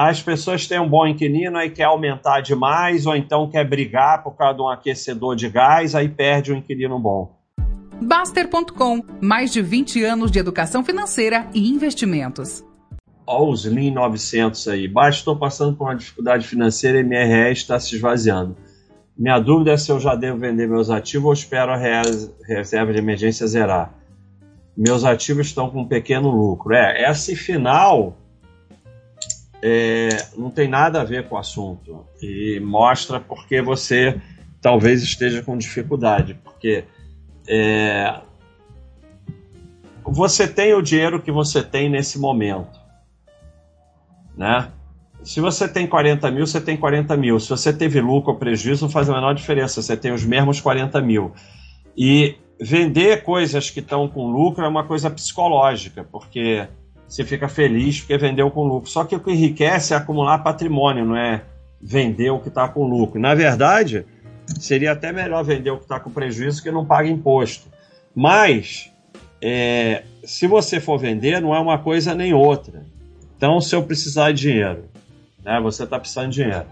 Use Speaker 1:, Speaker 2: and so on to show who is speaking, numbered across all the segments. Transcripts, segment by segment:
Speaker 1: As pessoas têm um bom inquilino e quer aumentar demais, ou então quer brigar por causa de um aquecedor de gás, aí perde um inquilino bom.
Speaker 2: Baster.com, mais de 20 anos de educação financeira e investimentos.
Speaker 1: Olha os Lean 900 aí. Baixo, estou passando por uma dificuldade financeira e minha RE está se esvaziando. Minha dúvida é se eu já devo vender meus ativos ou espero a reserva de emergência zerar. Meus ativos estão com um pequeno lucro. É, esse final é, não tem nada a ver com o assunto e mostra porque você talvez esteja com dificuldade, porque é, você tem o dinheiro que você tem nesse momento, né? Se você tem 40 mil, você tem 40 mil. Se você teve lucro ou prejuízo, não faz a menor diferença. Você tem os mesmos 40 mil. E vender coisas que estão com lucro é uma coisa psicológica, porque você fica feliz porque vendeu com lucro. Só que o que enriquece é acumular patrimônio, não é vender o que está com lucro. Na verdade, seria até melhor vender o que está com prejuízo que não paga imposto. Mas, é, se você for vender, não é uma coisa nem outra. Então, se eu precisar de dinheiro, né, você está precisando de dinheiro,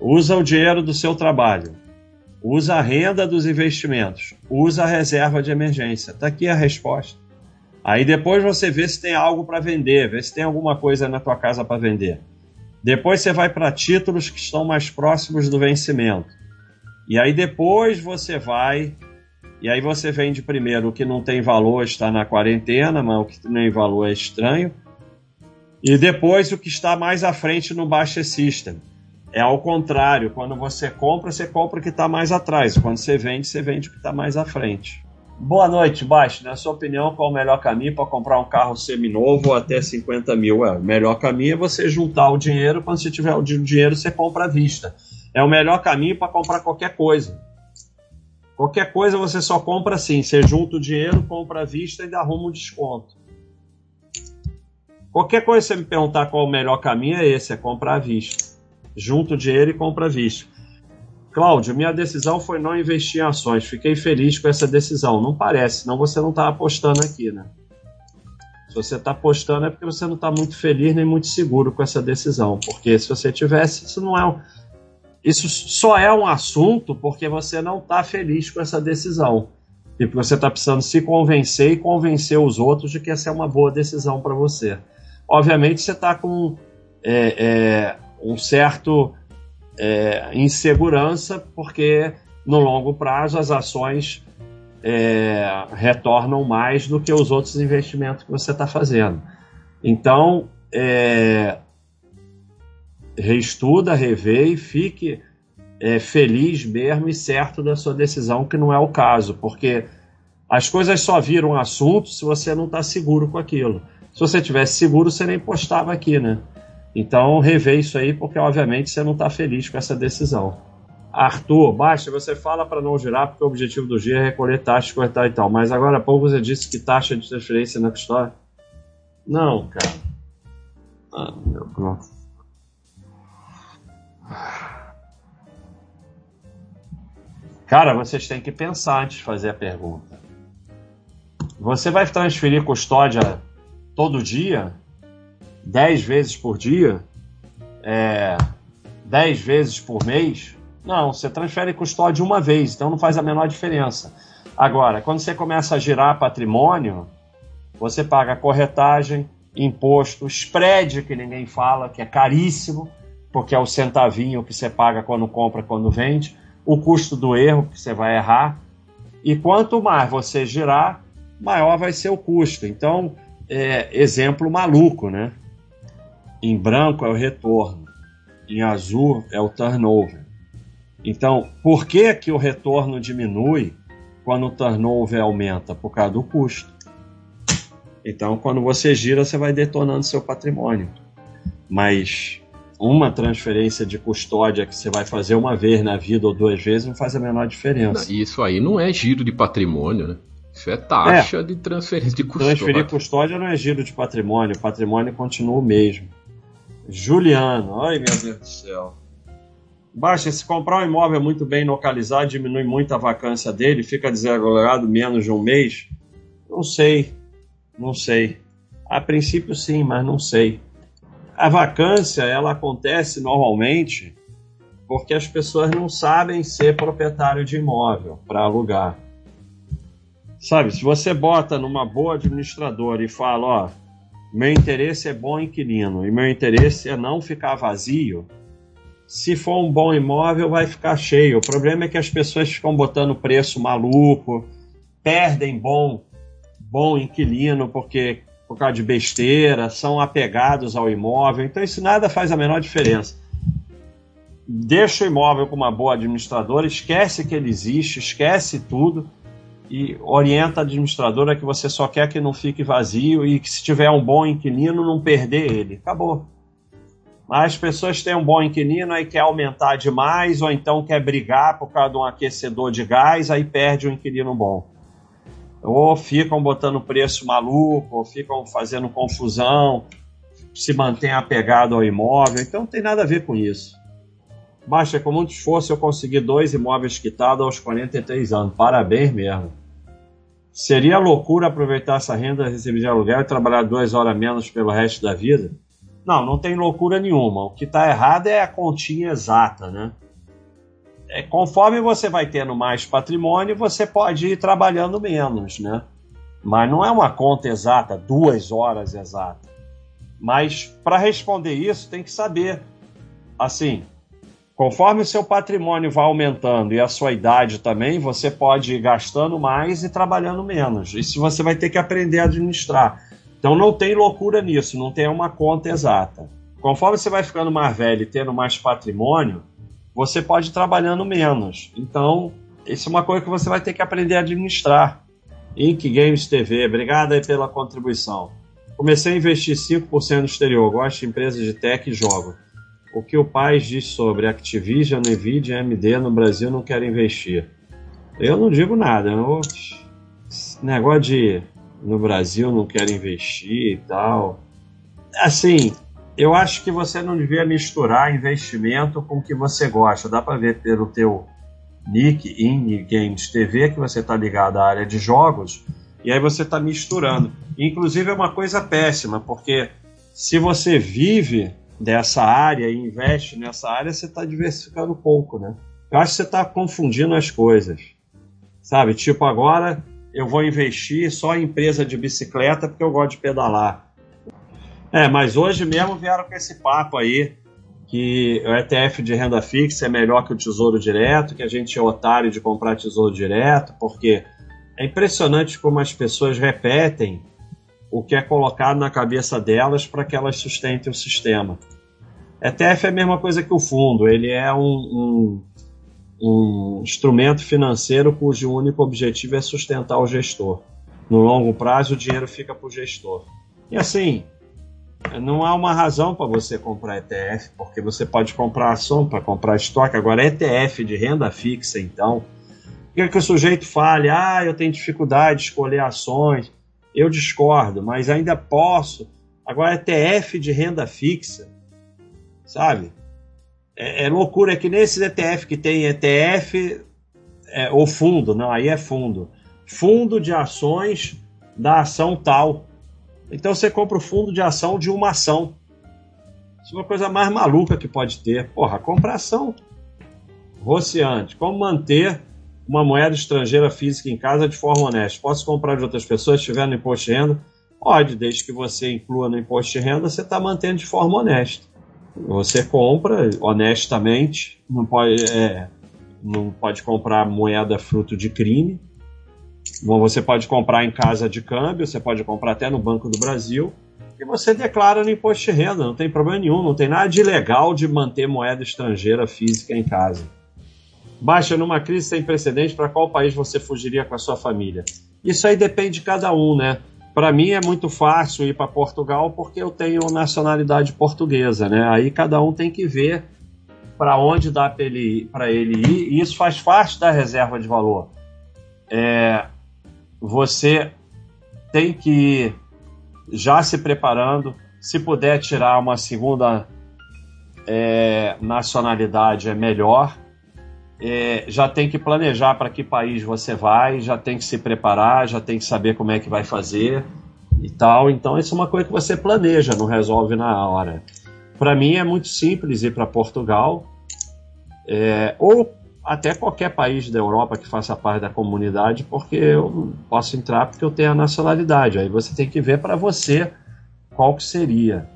Speaker 1: usa o dinheiro do seu trabalho, usa a renda dos investimentos, usa a reserva de emergência. Está aqui a resposta. Aí depois você vê se tem algo para vender, vê se tem alguma coisa na tua casa para vender. Depois você vai para títulos que estão mais próximos do vencimento. E aí depois você vai e aí você vende primeiro o que não tem valor está na quarentena, mas o que tem valor é estranho. E depois o que está mais à frente no Baixa System. É ao contrário, quando você compra, você compra o que está mais atrás. Quando você vende, você vende o que está mais à frente. Boa noite, Baixo. Na sua opinião, qual o melhor caminho para comprar um carro seminovo até 50 mil? É, o melhor caminho é você juntar o dinheiro. Quando você tiver o dinheiro, você compra à vista é o melhor caminho para comprar qualquer coisa. Qualquer coisa você só compra assim. Você junta o dinheiro, compra à vista e arruma um desconto. Qualquer coisa você me perguntar qual o melhor caminho é esse, é comprar à vista. Junta o dinheiro e compra à vista. Cláudio, minha decisão foi não investir em ações. Fiquei feliz com essa decisão. Não parece, senão você não está apostando aqui, né? Se você está apostando é porque você não está muito feliz nem muito seguro com essa decisão. Porque se você tivesse, isso não é um isso só é um assunto porque você não está feliz com essa decisão. E porque você está precisando se convencer e convencer os outros de que essa é uma boa decisão para você. Obviamente você está com é, é, um certo é, insegurança, porque no longo prazo as ações é, retornam mais do que os outros investimentos que você está fazendo. Então, é, reestuda, revê e fique é, feliz mesmo e certo da sua decisão, que não é o caso, porque as coisas só viram assunto se você não está seguro com aquilo. Se você tivesse seguro, você nem postava aqui, né? Então, revê isso aí, porque obviamente você não está feliz com essa decisão. Arthur, baixa, você fala para não girar, porque o objetivo do giro é recolher taxa, cortar e tal. Mas agora há pouco você disse que taxa de transferência na custódia. Não, cara. Ah, meu Deus. Cara, vocês têm que pensar antes de fazer a pergunta. Você vai transferir custódia todo dia? 10 vezes por dia? É, 10 vezes por mês? Não, você transfere custódia uma vez, então não faz a menor diferença. Agora, quando você começa a girar patrimônio, você paga corretagem, imposto, spread que ninguém fala, que é caríssimo porque é o centavinho que você paga quando compra, quando vende, o custo do erro que você vai errar, e quanto mais você girar, maior vai ser o custo. Então, é, exemplo maluco, né? Em branco é o retorno, em azul é o turnover. Então, por que, que o retorno diminui quando o turnover aumenta? Por causa do custo. Então, quando você gira, você vai detonando seu patrimônio. Mas uma transferência de custódia que você vai fazer uma vez na vida ou duas vezes não faz a menor diferença.
Speaker 3: Isso aí não é giro de patrimônio, né? Isso é taxa é. de transferência de custódia.
Speaker 1: Transferir custódia não é giro de patrimônio, o patrimônio continua o mesmo. Juliano, ai meu Deus do céu. Baixa, se comprar um imóvel muito bem localizado, diminui muito a vacância dele, fica desregulado menos de um mês? Não sei, não sei. A princípio sim, mas não sei. A vacância ela acontece normalmente porque as pessoas não sabem ser proprietário de imóvel para alugar. Sabe, se você bota numa boa administradora e fala, ó, meu interesse é bom inquilino e meu interesse é não ficar vazio, se for um bom imóvel vai ficar cheio. O problema é que as pessoas ficam botando preço maluco, perdem bom bom inquilino porque por causa de besteira, são apegados ao imóvel. Então isso nada faz a menor diferença deixa o imóvel com uma boa administradora, esquece que ele existe, esquece tudo e orienta a administradora que você só quer que não fique vazio e que se tiver um bom inquilino não perder ele. Acabou. Mas as pessoas têm um bom inquilino aí quer aumentar demais ou então quer brigar por causa de um aquecedor de gás, aí perde um inquilino bom. Ou ficam botando preço maluco, ou ficam fazendo confusão, se mantém apegado ao imóvel. Então não tem nada a ver com isso. Baixa, com muito esforço eu consegui dois imóveis quitados aos 43 anos. Parabéns mesmo. Seria loucura aproveitar essa renda recebida de aluguel e trabalhar duas horas menos pelo resto da vida? Não, não tem loucura nenhuma. O que está errado é a continha exata, né? É, conforme você vai tendo mais patrimônio, você pode ir trabalhando menos, né? Mas não é uma conta exata, duas horas exata. Mas para responder isso, tem que saber. Assim, Conforme o seu patrimônio vai aumentando e a sua idade também, você pode ir gastando mais e trabalhando menos. Isso você vai ter que aprender a administrar. Então não tem loucura nisso, não tem uma conta exata. Conforme você vai ficando mais velho e tendo mais patrimônio, você pode ir trabalhando menos. Então, isso é uma coisa que você vai ter que aprender a administrar. Ink Games TV, obrigado aí pela contribuição. Comecei a investir 5% no exterior, gosto de empresas de tech e jogo o que o Paz diz sobre Activision, Nvidia AMD no Brasil não querem investir. Eu não digo nada. Eu, negócio de no Brasil não querem investir e tal. Assim, eu acho que você não devia misturar investimento com o que você gosta. Dá para ver pelo teu nick in Games TV que você está ligado à área de jogos e aí você está misturando. Inclusive é uma coisa péssima, porque se você vive dessa área e investe nessa área, você está diversificando pouco, né? Eu acho que você está confundindo as coisas. Sabe? Tipo, agora eu vou investir só em empresa de bicicleta porque eu gosto de pedalar. É, mas hoje mesmo vieram com esse papo aí que o ETF de renda fixa é melhor que o Tesouro Direto, que a gente é otário de comprar Tesouro Direto, porque é impressionante como as pessoas repetem o que é colocado na cabeça delas para que elas sustentem o sistema. ETF é a mesma coisa que o fundo, ele é um, um, um instrumento financeiro cujo único objetivo é sustentar o gestor. No longo prazo, o dinheiro fica para o gestor. E assim, não há uma razão para você comprar ETF, porque você pode comprar ação para comprar estoque. Agora, ETF de renda fixa, então, quer que o sujeito fale, ah, eu tenho dificuldade de escolher ações eu discordo, mas ainda posso. Agora, ETF de renda fixa, sabe? É, é loucura é que nesses ETF que tem ETF é, ou fundo, não, aí é fundo. Fundo de ações da ação tal. Então você compra o fundo de ação de uma ação. Isso é uma coisa mais maluca que pode ter. Porra, compra ação. Rociante. Como manter uma moeda estrangeira física em casa de forma honesta. Posso comprar de outras pessoas estiver no imposto de renda? Pode, desde que você inclua no imposto de renda, você está mantendo de forma honesta. Você compra honestamente, não pode, é, não pode comprar moeda fruto de crime. Bom, você pode comprar em casa de câmbio, você pode comprar até no Banco do Brasil e você declara no imposto de renda, não tem problema nenhum, não tem nada de ilegal de manter moeda estrangeira física em casa. Baixa numa crise sem precedentes, para qual país você fugiria com a sua família? Isso aí depende de cada um, né? Para mim é muito fácil ir para Portugal porque eu tenho nacionalidade portuguesa, né? Aí cada um tem que ver para onde dá para ele, ele ir, e isso faz parte da reserva de valor. É, você tem que ir já se preparando, se puder tirar uma segunda é, nacionalidade é melhor, é, já tem que planejar para que país você vai, já tem que se preparar, já tem que saber como é que vai fazer e tal. Então, isso é uma coisa que você planeja, não resolve na hora. Para mim é muito simples ir para Portugal é, ou até qualquer país da Europa que faça parte da comunidade, porque eu posso entrar porque eu tenho a nacionalidade. Aí você tem que ver para você qual que seria.